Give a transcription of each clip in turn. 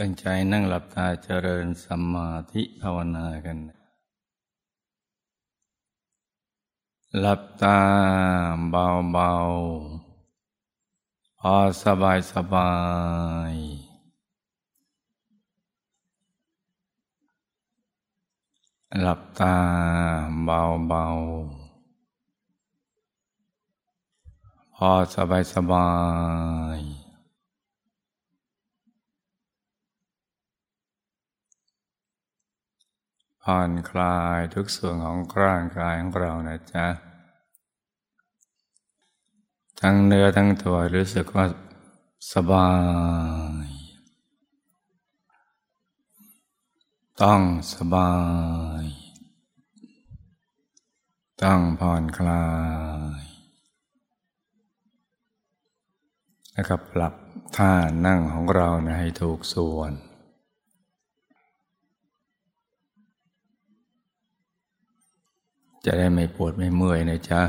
ตั้งใจนั่งหลับตาเจริญสัมมาธิภาวนากัน หลับตาเบาๆพอสบายสบาย หลับตาเบาๆพอสบายสบาย ผ่อนคลายทุกส่วนของร่างกายของเรานะจ๊ะ ทั้งเนื้อทั้งตัวรู้สึกว่าสบาย ต้องสบาย ต้องผ่อนคลายแล้วก็ปรับท่านั่งของเรานะให้ถูกส่วน จะได้ไม่ปวดไม่เมื่อยนะจ๊ะ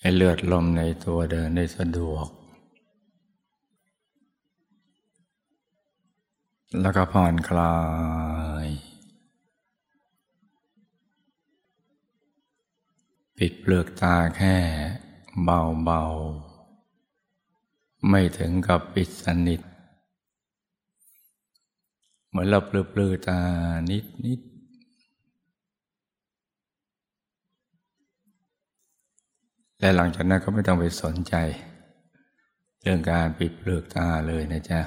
ให้เลือดลมในตัวเดินได้สะดวก แล้วก็ผ่อนคลาย ปิดเปลือกตาแค่เบาๆ ไม่ถึงกับปิดสนิท เหมือนเราปลือๆตานิดๆ และหลังจากนั้นก็ไม่ต้องไปสนใจ เรื่องการปิดเปลือกตาเลยนะจ๊ะ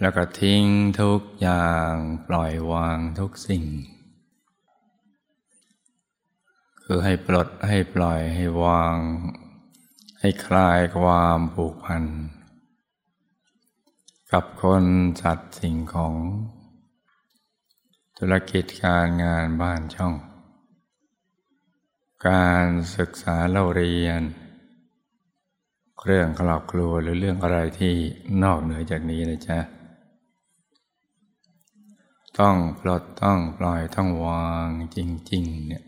แล้วก็ทิ้งทุกอย่างปล่อยวางทุกสิ่ง คือให้ปลดให้ปล่อยให้วาง ให้คลายความผูกพัน กับคนสัตว์สิ่งของ ธุรกิจการงานบ้านช่อง การศึกษาเล่าเรียน เรื่องครอบครัวหรือเรื่องอะไรที่นอกเหนือจากนี้นะจ๊ะ ต้องปลดต้องปล่อยต้องวางจริง ๆ เนี่ย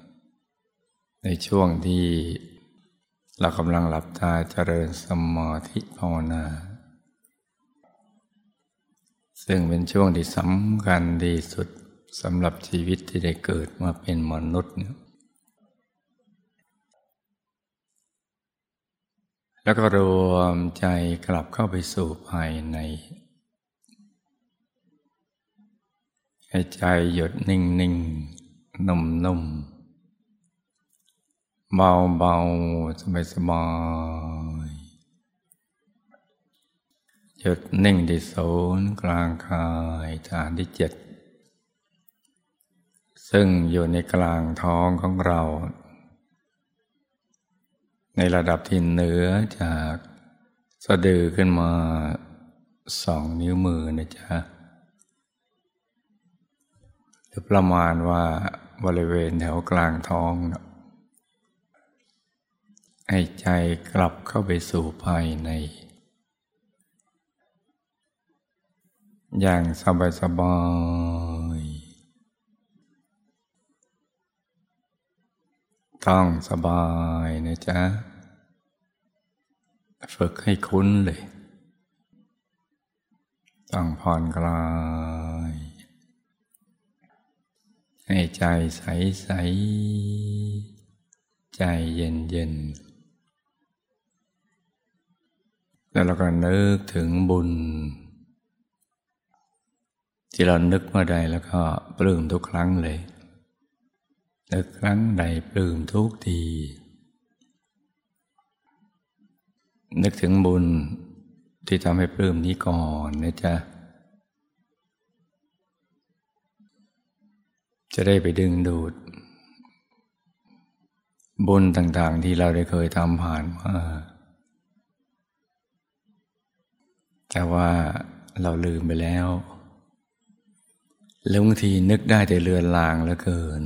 ในช่วงที่เรากำลังหลับตาเจริญสมาธิภาวนา ซึ่งเป็นช่วงที่สำคัญดีสุดสำหรับชีวิตที่ได้เกิดมาเป็นมนุษย์เนี่ย แล้วก็รวมใจกลับเข้าไปสู่ภายในให้ใจหยุดนิ่งนิ่งนุ่มนุ่มเบาเบาสบายสบายหยุดนิ่งที่ศูนย์กลางกายฐานที่เจ็ดซึ่งอยู่ในกลางท้องของเรา ในระดับที่เหนือจากสะดือขึ้นมาสองนิ้วมือนะจ๊ะหรือประมาณว่าบริเวณแถวกลางท้องนะให้ใจกลับเข้าไปสู่ภายใน อย่างสบายสบาย ต้องสบายนะจ๊ะ ฝึกให้คุ้นเลย ต้องผ่อนคลาย ให้ใจใสใส ใจเย็นเย็น แล้วเราก็นึกถึงบุญ ที่เรานึกเมื่อใดแล้วก็ปลื้มทุกครั้งเลย นึกครั้งใดปลื้มทุกที นึกถึงบุญที่ทำให้ปลื้มนี้ก่อนนะจ๊ะ จะได้ไปดึงดูด บุญต่างๆที่เราได้เคยทำผ่านมาแต่ว่าเราลืมไปแล้วแล้วบางทีนึกได้แต่เลือนลางเหลือเกิน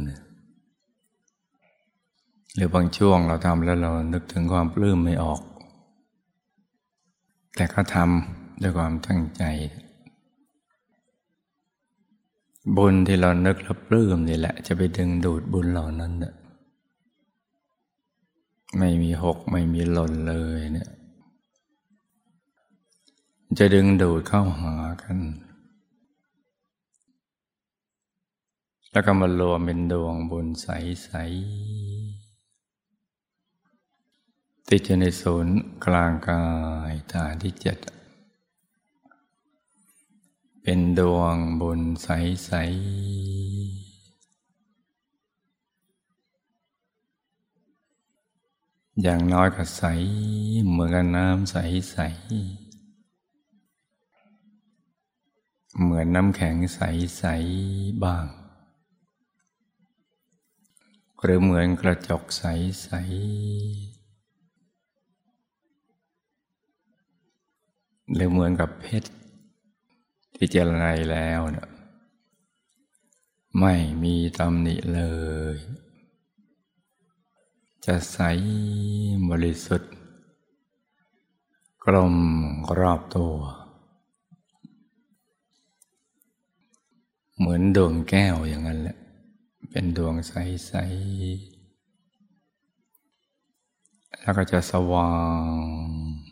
หรือบางช่วงเราทำแล้วเรานึกถึงความปลื้มไม่ออก แต่ก็ทำด้วยความตั้งใจ บุญที่เรานึกแล้วปลื้มนี่แหละ จะไปดึงดูดบุญเหล่านั้นเนี่ยไม่มีหกไม่มีหล่นเลยเนี่ย จะดึงดูดเข้าหากัน แล้วก็มารวมเป็นดวงบุญใสๆ ติดอยู่ในศูนย์กลางกายฐานที่เจ็ดเป็นดวงบุญใส ๆ อย่างน้อยก็ใส เหมือนกับน้ำใส ๆ เหมือนน้ำแข็งใส ๆ บ้าง หรือเหมือนกระจกใส ๆ หรือเหมือนกับเพชรที่เจรไนแล้วเนะไม่มีตำหนิเลย จะใสบริสุทธิ์ กลมรอบตัว เหมือนดวงแก้วอย่างนั้นแหละ เป็นดวงใส ๆ แล้วก็จะสว่าง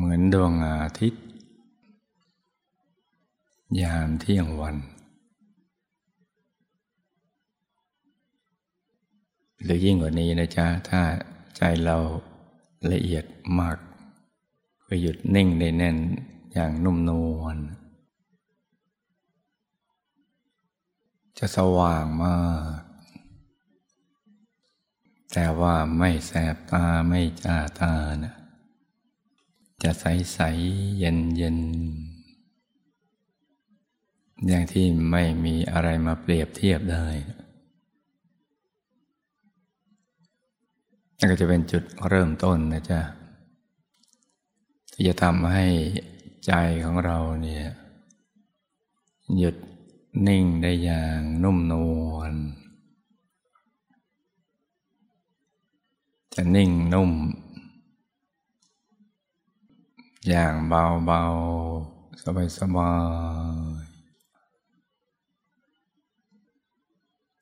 เหมือนดวงอาทิตย์ ยามเที่ยงวัน หรือยิ่งกว่านี้นะจ๊ะ ถ้าใจเราละเอียดมากก็หยุดนิ่งได้แน่นอย่างนุ่มนวลจะสว่างมาก แต่ว่าไม่แสบตาไม่จ้าตานะ จะใสใสเย็นเย็นอย่างที่ไม่มีอะไรมาเปรียบเทียบได้นั่นก็จะเป็นจุดเริ่มต้นนะจ๊ะที่จะทำให้ใจของเราเนี่ยหยุดนิ่งได้อย่างนุ่มนวลจะนิ่งนุ่ม อย่างเบาเบาสบายสบาย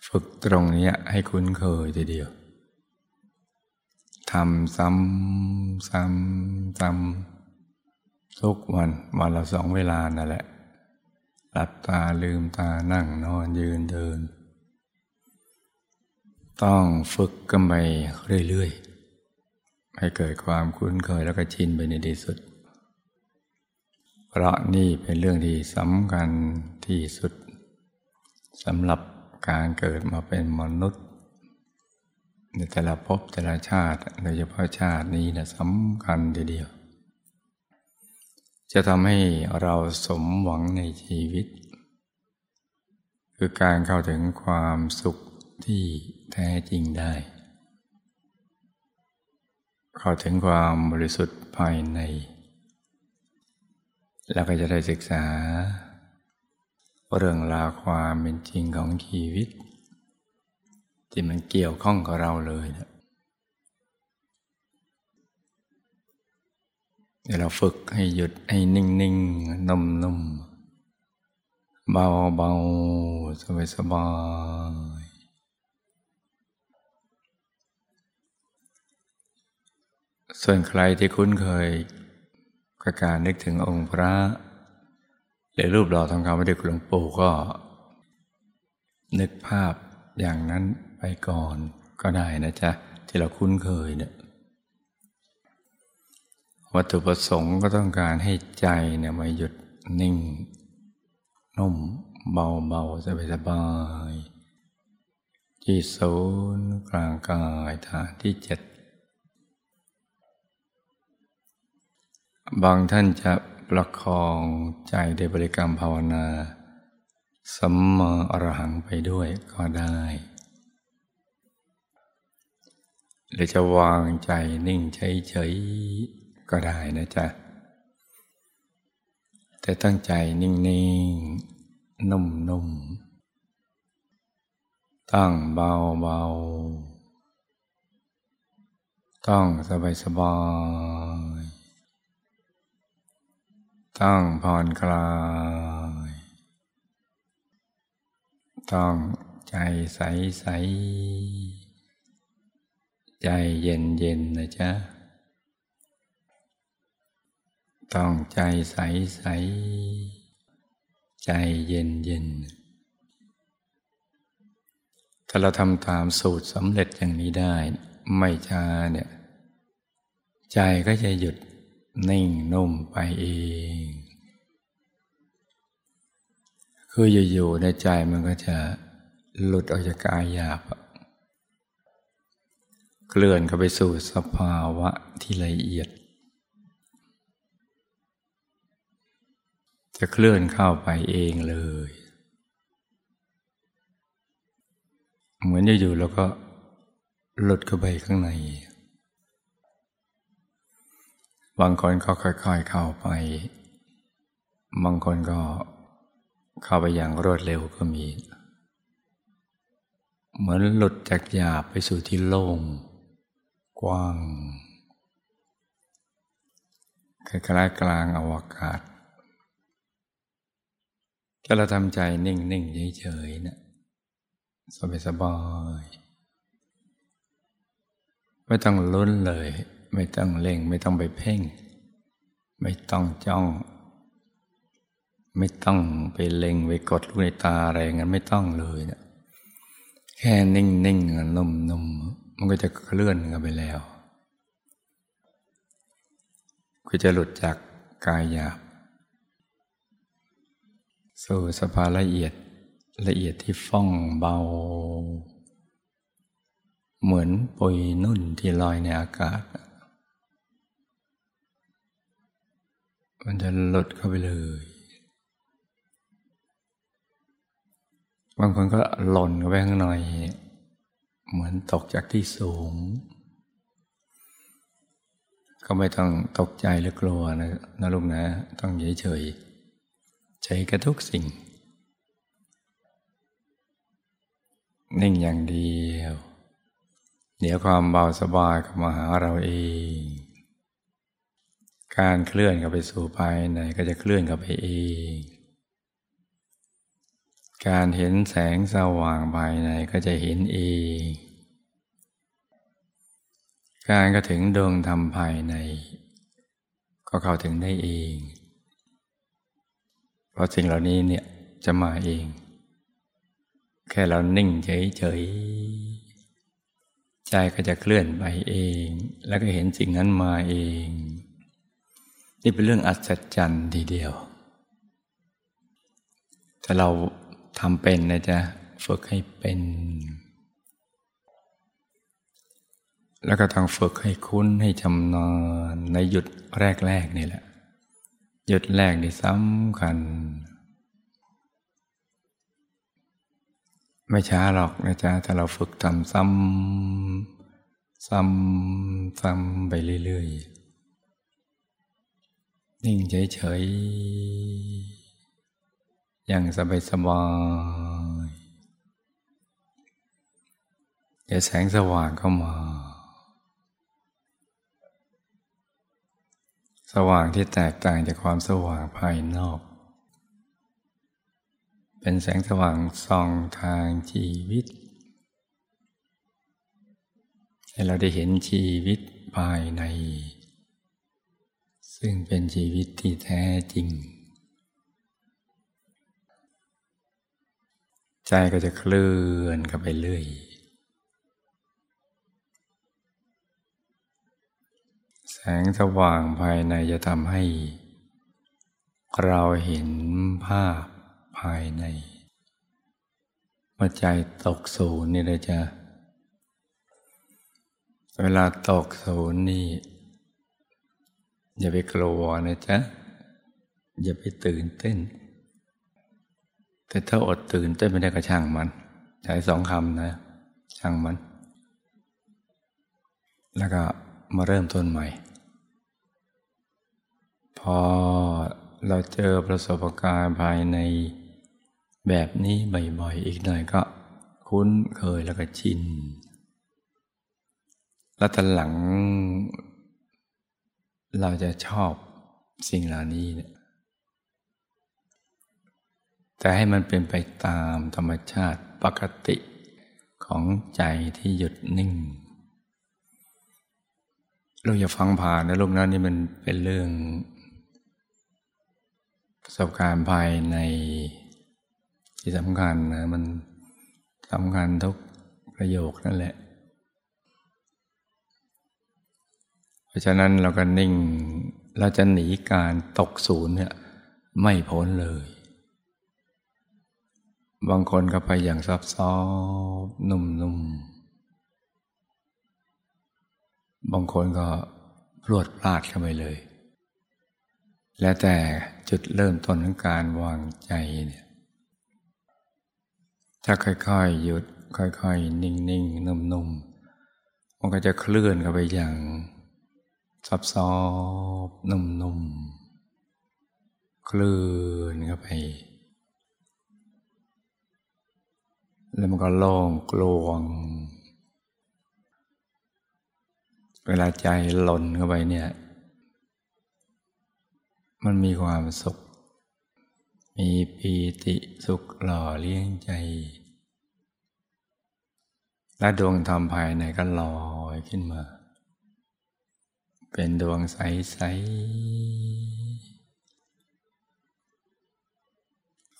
ฝึกตรงนี้ให้คุ้นเคยทีเดียว ทำซ้ำซ้ำซ้ำทุกวันวันละสองเวลานั่นแหละ หลับตาลืมตานั่งนอนยืนเดิน ต้องฝึกกันไปเรื่อยๆให้เกิดความคุ้นเคยแล้วก็ชินไปในที่สุด เพราะนี่เป็นเรื่องที่สำคัญที่สุดสำหรับการเกิดมาเป็นมนุษย์ ในแต่ละภพแต่ละชาติโดยเฉพาะชาตินี้นะสำคัญทีเดียว จะทำให้เราสมหวังในชีวิต คือการเข้าถึงความสุขที่แท้จริงได้ เข้าถึงความบริสุทธิ์ภายใน แล้วก็จะได้ศึกษา เรื่องราวความเป็นจริงของชีวิต ที่มันเกี่ยวข้องกับเราเลยนะเดี๋ยวเราฝึกให้หยุดให้นิ่งนิ่งนุ่มนมเบาเบาสบายสบายส่วนใครที่คุ้นเคย กับการนึกถึงองค์พระหรือรูปหล่อทองคำพระเดชหลวงปู่ก็ นึกภาพอย่างนั้นไปก่อนก็ได้นะจ๊ะ ที่เราคุ้นเคยเนี่ยวัตถุประสงค์ก็ต้องการให้ใจเนี่ยมาหยุดนิ่ง นุ่มเบาเบาสบายสบายที่ศูนย์กลางกายฐานที่เจ็ด บางท่านจะประคองใจในบริกรรมภาวนาสัมมาอรหังไปด้วยก็ได้ หรือจะวางใจนิ่งเฉยๆก็ได้นะจ๊ะ แต่ตั้งใจนิ่งๆ นุ่มๆ ตั้งเบาๆ ต้องสบายๆ ต้องผ่อนคลาย ต้องใจใสๆใจเย็นๆนะจ๊ะ ต้องใจใสใส ใจเย็นเย็น ถ้าเราทำตามสูตรสำเร็จอย่างนี้ได้ ไม่ช้าเนี่ย ใจก็จะหยุด นิ่งนุ่มไปเองคืออยู่ๆในใจมันก็จะหลุดออกจากกายหยาบเคลื่อนเข้าไปสู่สภาวะที่ละเอียด จะเคลื่อนเข้าไปเองเลย เหมือนอยู่ๆแล้วก็หลุดเข้าไปข้างใน บางคนก็ค่อยๆเข้าไป บางคนก็เข้าไปอย่างรวดเร็วก็มี เหมือนหลุดจากหยาบไปสู่ที่โล่ง กว้างคล้ายกลางอวกาศ ถ้าเราทำใจนิ่งๆเฉยๆนะสบายสบายไม่ต้องลุ้นเลย ไม่ต้องเล่ง ไม่ต้องไปเพ่ง ไม่ต้องจ้อง ไม่ต้องไปเล็งไปกดลูกในตาอะไรงั้นไม่ต้องเลยเนะแค่นิ่งๆนุ่มๆมันก็จะเคลื่อนกันไปแล้วก็จะหลุดจากกายหยาบสู่สภาละเอียดละเอียดที่ฟ่องเบา เหมือนปุยนุ่นที่ลอยในอากาศ มันจะหลุดเข้าไปเลย บางคนก็หล่นเข้าไปข้างในเหมือนตกจากที่สูง ก็ไม่ต้องตกใจหรือกลัวนะนะลูกนะ ต้องเฉยเฉยใจกับทุกสิ่ง นิ่งอย่างเดียว เดี๋ยวความเบาสบายก็มาหาเราเอง การเคลื่อนเข้าไปสู่ภายในก็จะเคลื่อนเข้าไปเอง การเห็นแสงสว่างภายในก็จะเห็นเอง การก็ถึงดวงธรรมภายใน ก็เข้าถึงได้เอง เพราะสิ่งเหล่านี้เนี่ยจะมาเอง แค่เรานิ่งเฉยๆ ใจก็จะเคลื่อนไปเอง แล้วก็เห็นสิ่งนั้นมาเอง นี่เป็นเรื่องอัศจรรย์ทีเดียวแต่เราทำเป็นนะจ๊ะฝึกให้เป็น แล้วก็ต้องฝึกให้คุ้นให้ชำนาญในหยุดแรกๆนี่แหละ หยุดแรกนี่สำคัญ ไม่ช้าหรอกนะจ๊ะถ้าเราฝึกทำซ้ำซ้ำซ้ำไปเรื่อยๆ นิ่งเฉยๆ อย่างสบายสบายเดี๋ยวแสงสว่างเข้ามา สว่างที่แตกต่างจากความสว่างภายนอก เป็นแสงสว่างส่องทางชีวิต ให้เราได้เห็นชีวิตภายใน ซึ่งเป็นชีวิตที่แท้จริง ใจก็จะเคลื่อนกันไปเรื่อย แสงสว่างภายในจะทำให้ เราเห็นภาพภายในเมื่อใจตกศูนย์นี่เลยจะ เวลาตกศูนย์นี่ อย่าไปกลัวนะจ๊ะ อย่าไปตื่นเต้น แต่ถ้าอดตื่นเต้นไม่ได้ก็ช่างมันใช้สองคำนะ ช่างมัน แล้วก็มาเริ่มต้นใหม่ พอเราเจอประสบการณ์ภายในแบบนี้บ่อยๆ อีกหน่อยก็คุ้นเคยแล้วก็ชิน แล้วตอนหลัง เราจะชอบสิ่งเหล่านี้เนี่ยแต่ให้มันเป็นไปตามธรรมชาติปกติของใจที่หยุดนิ่งเราอย่าฟังผ่านนะลูกนะนี่มันเป็นเรื่องประสบการณ์ภายในที่สำคัญนะมันสำคัญทุกประโยคนั่นแหละ ราะฉะนั้นเราก็นิ่งเราจะหนีการตกศูนย์เนี่ยไม่พ้นเลย บางคนก็ไปอย่างซับซ้อนนุ่มๆ บางคนก็พลวดพลาดเข้าไปเลย แล้วแต่จุดเริ่มต้นของการวางใจเนี่ยถ้าค่อยๆ หยุดค่อยๆ นิ่งๆ นุ่มๆ มันก็จะเคลื่อนเข้าไปอย่าง ซับซ้อนนุ่มๆเคลื่อนเข้าไป แล้วมันก็โล่งกลวง เวลาใจหล่นเข้าไปเนี่ย มันมีความสุข มีปีติสุขหล่อเลี้ยงใจ และดวงธรรมภายในก็ลอยขึ้นมา เป็นดวงใส ๆ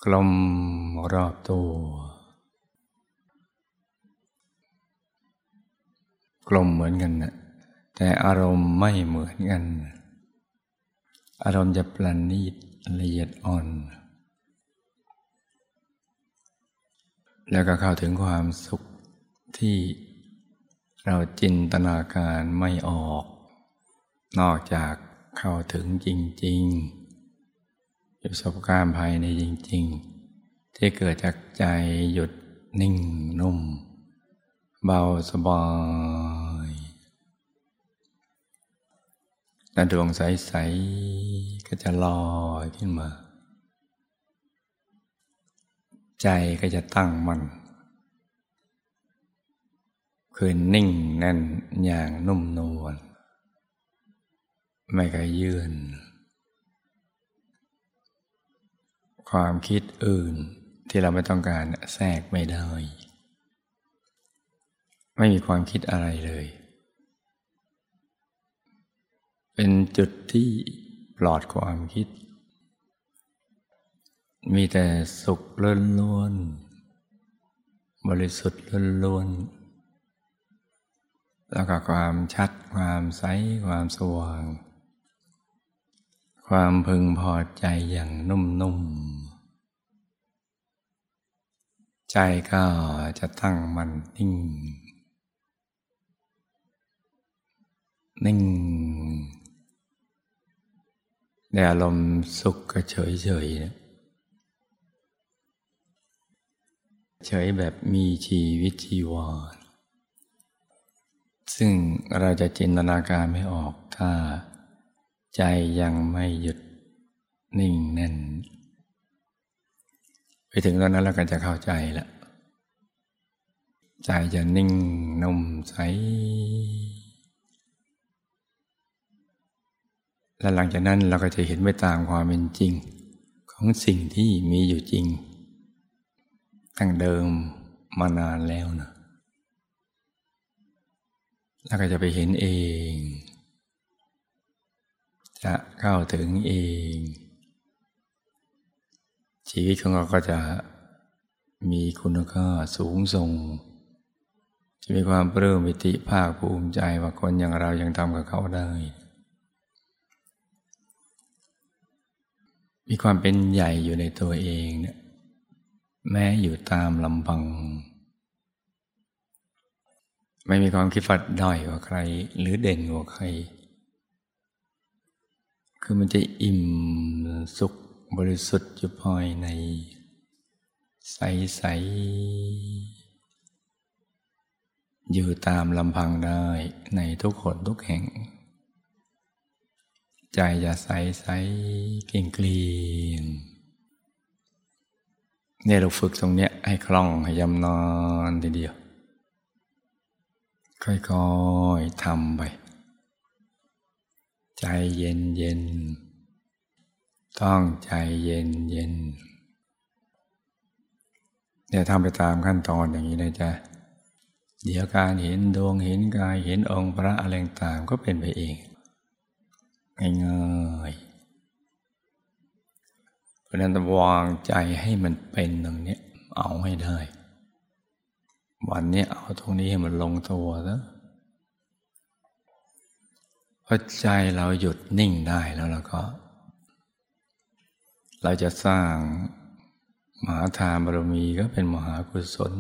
กลมรอบตัว กลมเหมือนกันนะแต่อารมณ์ไม่เหมือนกัน อารมณ์จะปลันนีดละเอียดอ่อน แล้วก็เข้าถึงความสุขที่เราจินตนาการไม่ออก นอกจากเข้าถึงจริงๆประสบการณ์ภายในจริง ๆ ที่เกิดจากใจหยุดนิ่งนุ่ม เบาสบายและดวงใส ๆ ก็จะลอยขึ้นมา ใจก็จะตั้งมัน่นคือนิ่งแน่นอย่างนุ่มนวล ไม่เคยยื่น ความคิดอื่นที่เราไม่ต้องการแทรกไม่ได้ ไม่มีความคิดอะไรเลย เป็นจุดที่ปลอดความคิด มีแต่สุขล้วนๆบริสุทธิ์ล้วนๆแล้วก็ความชัดความใสความสว่าง ความพึงพอใจอย่างนุ่มๆ ใจก็จะตั้งมันนิ่ง นิ่งในอารมณ์สุขก็เฉยเฉยเฉยแบบมีชีวิตชีวาซึ่งเราจะจินตนาการไม่ออกถ้า ใจยังไม่หยุดนิ่งแน่น ไปถึงตอนนั้นเราก็จะเข้าใจแล้วใจจะนิ่งนุ่มใส และหลังจากนั้นเราก็จะเห็นไปตามความเป็นจริง ของสิ่งที่มีอยู่จริง ตั้งเดิมมานานแล้วนะแล้วก็จะไปเห็นเอง จะเข้าถึงเอง ชีวิตของเราก็จะมีคุณค่าสูงส่ง จะมีความเริ่มวิติภาคภูมิใจว่าคนอย่างเรายังทำกับเขาได้ มีความเป็นใหญ่อยู่ในตัวเองเนี่ยแม้อยู่ตามลำพัง ไม่มีความคิดฝัดด้อยกว่าใคร หรือเด่นกว่าใคร คือมันจะอิ่มสุขบริสุทธิ์อยู่ภายใน ใสๆอยู่ตามลำพังได้ในทุกคนทุกแห่ง ใจจะใสใสเก่งเกลียงเนี่ยเราฝึกตรงเนี้ยให้คล่องให้ยำนอนทีเดียว ค่อยๆทำไป ใจเย็นเย็น ต้องใจเย็นเย็นเดี๋ยทำไปตามขั้นตอนอย่างนี้นะจ๊ะ เดี๋ยวการเห็นดวงเห็นกายเห็นองค์พระอะไรต่างก็เป็นไปเองง่ายราะนั้นวางใจให้มันเป็นตรงนี้เอาให้ได้ วันนี้เอาตรงนี้ให้มันลงตัวแล้ว พอใจเราหยุดนิ่งได้แล้วเราก็ เราจะสร้างมหาทานบารมีก็เป็นมหากุศล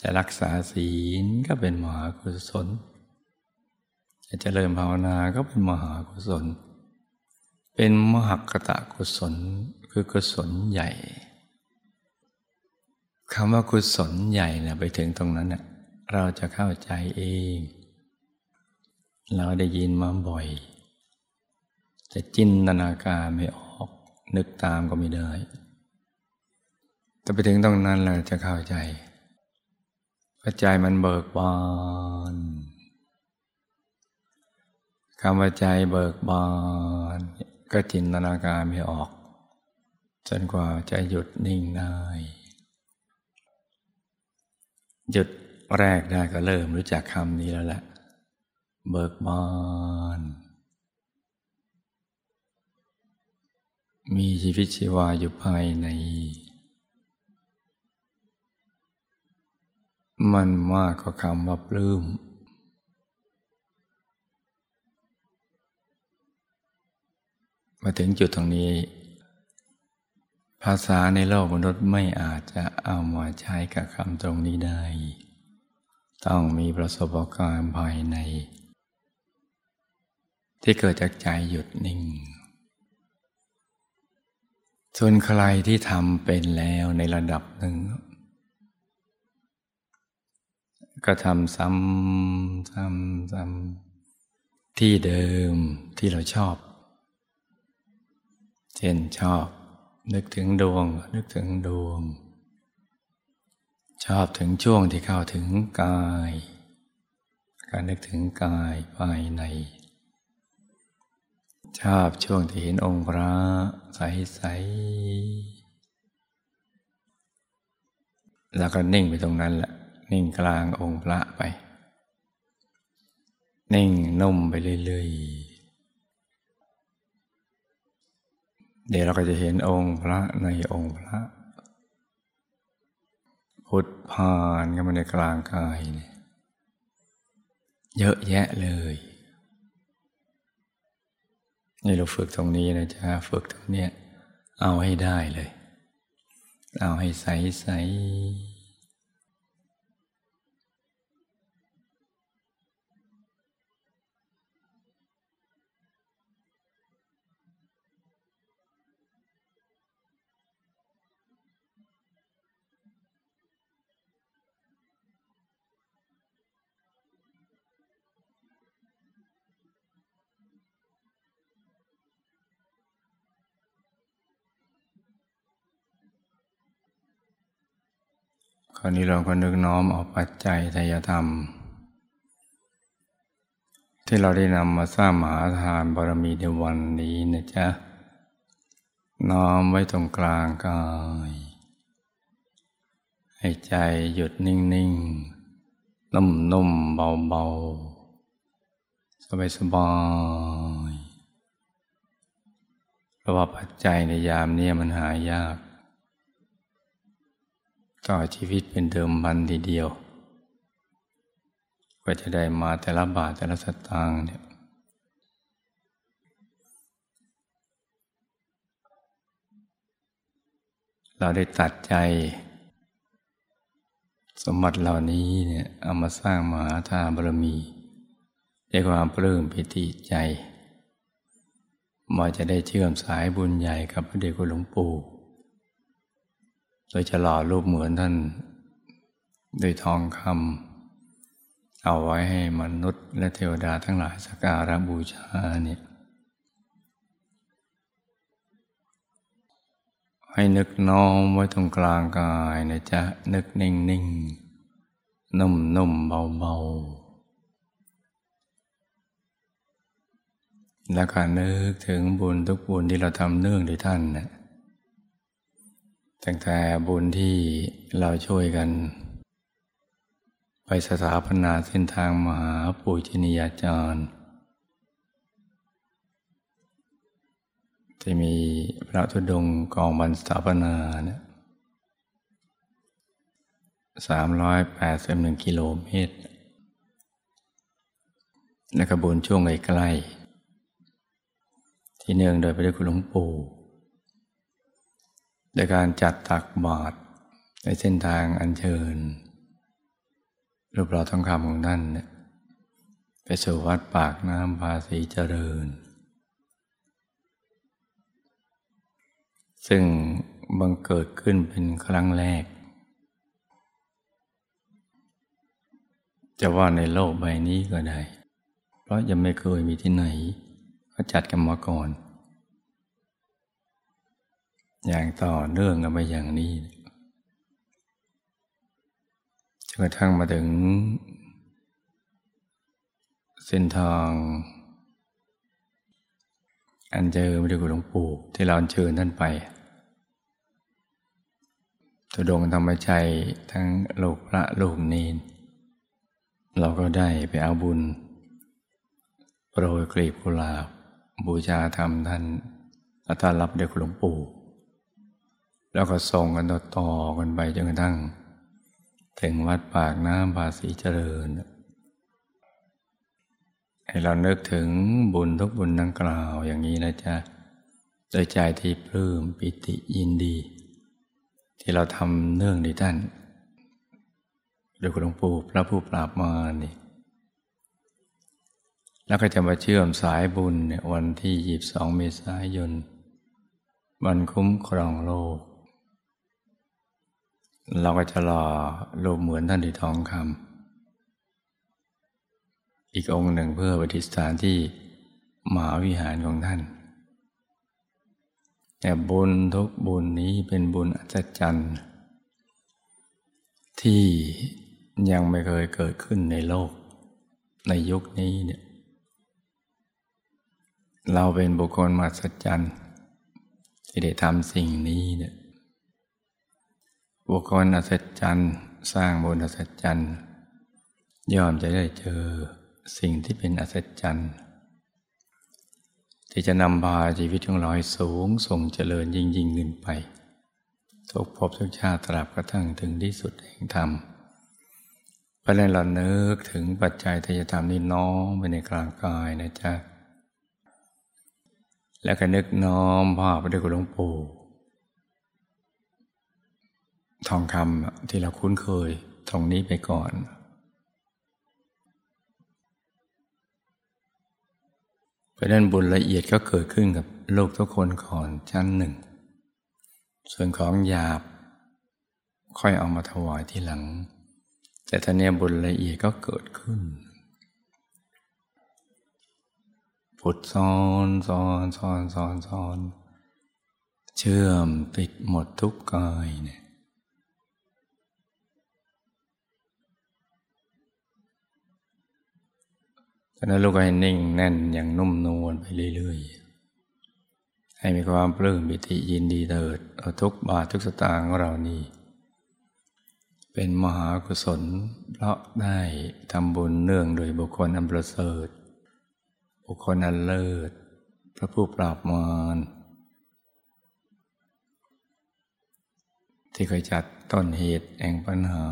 จะรักษาศีลก็เป็นมหากุศล จะเจริญภาวนาก็เป็นมหากุศล เป็นมหกตะกุศลคือกุศลใหญ่คำว่ากุศลใหญ่เนี่ยไปถึงตรงนั้นเน่ยเราจะเข้าใจเอง เราได้ยินมาบ่อย จะจินตนาการไม่ออก นึกตามก็ไม่ได้แต่ไปถึงตรงนั้นเราจะเข้าใจพระใจมันเบิกบานคำว่าใจเบิกบานก็จินตนาการไม่ออก จนกว่าจะหยุดนิ่งได้หยุดแรกได้ก็เริ่มรู้จักคำนี้แล้วแหละ เบิกบาน มีชีวิตชีวาอยู่ภายใน มันมากกว่าคำว่าปลื้ม มาถึงจุดตรงนี้ ภาษาในโลกมนุษย์ไม่อาจจะเอามาใช้กับคำตรงนี้ได้ ต้องมีประสบการณ์ภายใน ที่เกิดจากใจหยุดนิ่ง ส่วนใครที่ทำเป็นแล้วในระดับหนึ่ง ก็ทำซ้ำซ้ำซ้ำที่เดิมที่เราชอบ เช่นชอบ นึกถึงดวง นึกถึงดวง ชอบถึงช่วงที่เข้าถึงกาย การนึกถึงกายภายใน ชอบช่วงที่เห็นองค์พระใสๆแล้วก็นิ่งไปตรงนั้นแหละ นิ่งกลางองค์พระไป นิ่งนุ่มไปเรื่อยๆ เดี๋ยวเราก็จะเห็นองค์พระในองค์พระพุทธพานกันมาในกลางกายเนี่ยเยอะแยะเลย นี่เราฝึกตรงนี้นะจ๊ะฝึกตรงเนี้ยเอาให้ได้เลย เอาให้ใสใส ราวนี้เราก็นึกน้อมเอาปัจจัยทายธรรม ที่เราได้นำมาสร้างมหาทานบารมีในวันนี้นะจ๊ะ น้อมไว้ตรงกลางกายให้ใจหยุดนิ่งๆนุ่มๆเบาๆ สบายๆเพราะว่าปัจจัยในยามนี้มันหายาก ต่อชีวิตเป็นเดิมพันทีเดียวก็จะได้มาแต่ละบาทแต่ละสตางค์เนี่ยเราได้ตัดใจ สมบัติเหล่านี้เนี่ยเอามาสร้างมหาทานบารมีด้ความปลื้มปิติใจมาจะได้เชื่อมสายบุญใหญ่กับพระเดชคุณหลวงปู่ โดยจะหล่อรูปเหมือนท่านด้วยทองคำเอาไว้ให้มนุษย์ และเทวดาทั้งหลายสักการะบูชาเนี่ยให้นึกน้อมไว้ตรงกลางกายนะจ๊ะ นึกนิ่งนิ่งนุ่มนุ่มเบาเบาแล้วก็นึกถึงบุญทุกบุญที่เราทำเนื่องด้วยท่านนะ ตั้งแต่บุญที่เราช่วยกัน ไปสถาปนาเส้นทางมหาปุจนิยาจารย์จะมีพระธุดงกองบรรสถาปนาเนี่ยสามร้อยแปดสิบหนึ่งกิโลเมตรในขบวนช่วงใกล้ๆที่เนื่องโดยพระเดชคุณหลวงปู่ ในการจัดตักบาตรในเส้นทางอันเชิญรูปหล่อทองคำของท่านไปสู่วัดปากน้ำภาษีเจริญ ซึ่งบังเกิดขึ้นเป็นครั้งแรก จะว่าในโลกใบนี้ก็ได้ เพราะยังไม่เคยมีที่ไหนเขาจัดกันมาก่อน อย่างต่อเนื่องกันไปอย่างนี้จนกระทั่งมาถึง เส้นทาง อันเจอมาดูหลวงปู่ที่เราเชิญท่านไปตุดงธรรมชัยทั้งลูกพระลูกเนนเราก็ได้ไปเอาบุญ โปรยกลีบกุหลาบบูชาธรรมท่านและต้อนรับเด็กหลวงปู่ แล้วก็ส่งกันต่อกันไปจนกระทั่ง ถึงวัดปากน้ำภาษีเจริญ ให้เรานึกถึงบุญทุกบุญดังกล่าวอย่างนี้นะจ๊ะโดยใจที่ปลื้มปิติยินดี ที่เราทำเนื่องในท่านโดยคุณหลวงปู่พระผู้ปราบมานี่แล้วก็จะมาเชื่อมสายบุญเนี่ยวันที่ยีบสองเมษายน วันคุ้มครองโลก เราก็จะรอรูปเหมือนท่านที่ทองคำอีกองค์หนึ่งเพื่อปฏิสถานที่มหาวิหารของท่าน แต่บุญทุกบุญนี้เป็นบุญอัศจรรย์ที่ยังไม่เคยเกิดขึ้นในโลก ในยุคนี้เนี่ยเราเป็นบุคคลมหัศจรรย์ที่ได้ทำสิ่งนี้เนี่ย บุคคลอัศจรรย์สร้างบุญอัศจรรย์ย่อมจะได้เจอสิ่งที่เป็นอัศจรรย์ที่จะนำพาชีวิตของเราให้สูงส่งเจริญยิ่งยิ่งขึ้นไปทุกภพทุกชาติตราบกระทั่งถึงที่สุดแห่งธรรมเพราะนั้นเราเนึกถึงปัจจัยที่จะทำนี้น้อมไปในกลางกายนะจ๊ะ แล้วก็นึกน้อมภาพไปด้วยหลวงปู่ ทองคำที่เราคุ้นเคยตรงนี้ไปก่อน เพราะนั้นบุญละเอียดก็เกิดขึ้นกับโลกทุกคนก่อนชั้นหนึ่ง ส่วนของหยาบ ค่อยเอามาถวายที่หลัง แต่ท่านี้บุญละเอียดก็เกิดขึ้นผุดซ้อนซ้อนซ้อนซ้อนซ้อนเชื่อมติดหมดทุกกายเนี่ย นั้นลูกก็ให้นิ่งแน่นอย่างนุ่มนวลไปเรื่อยๆ ให้มีความปลื้มปิติยินดีเถิดเอาทุกบาททุกสตางค์ของเรานี่เป็นมหากุศลเพราะได้ทำบุญเนื่องโดยบุคคลอันประเสริฐ บุคคลอันเลิศ พระผู้ปราบมารที่เคยจัดต้นเหตุแห่งปัญหา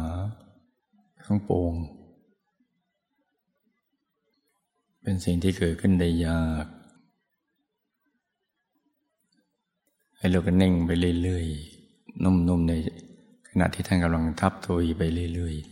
ข้งปวง เป็นสิ่งที่เกิดขึ้นได้ยาก ให้เราก็นิ่งไปเรื่อยๆ นุ่มๆ ในขณะที่ท่านกำลังทับตัวไปเรื่อยๆ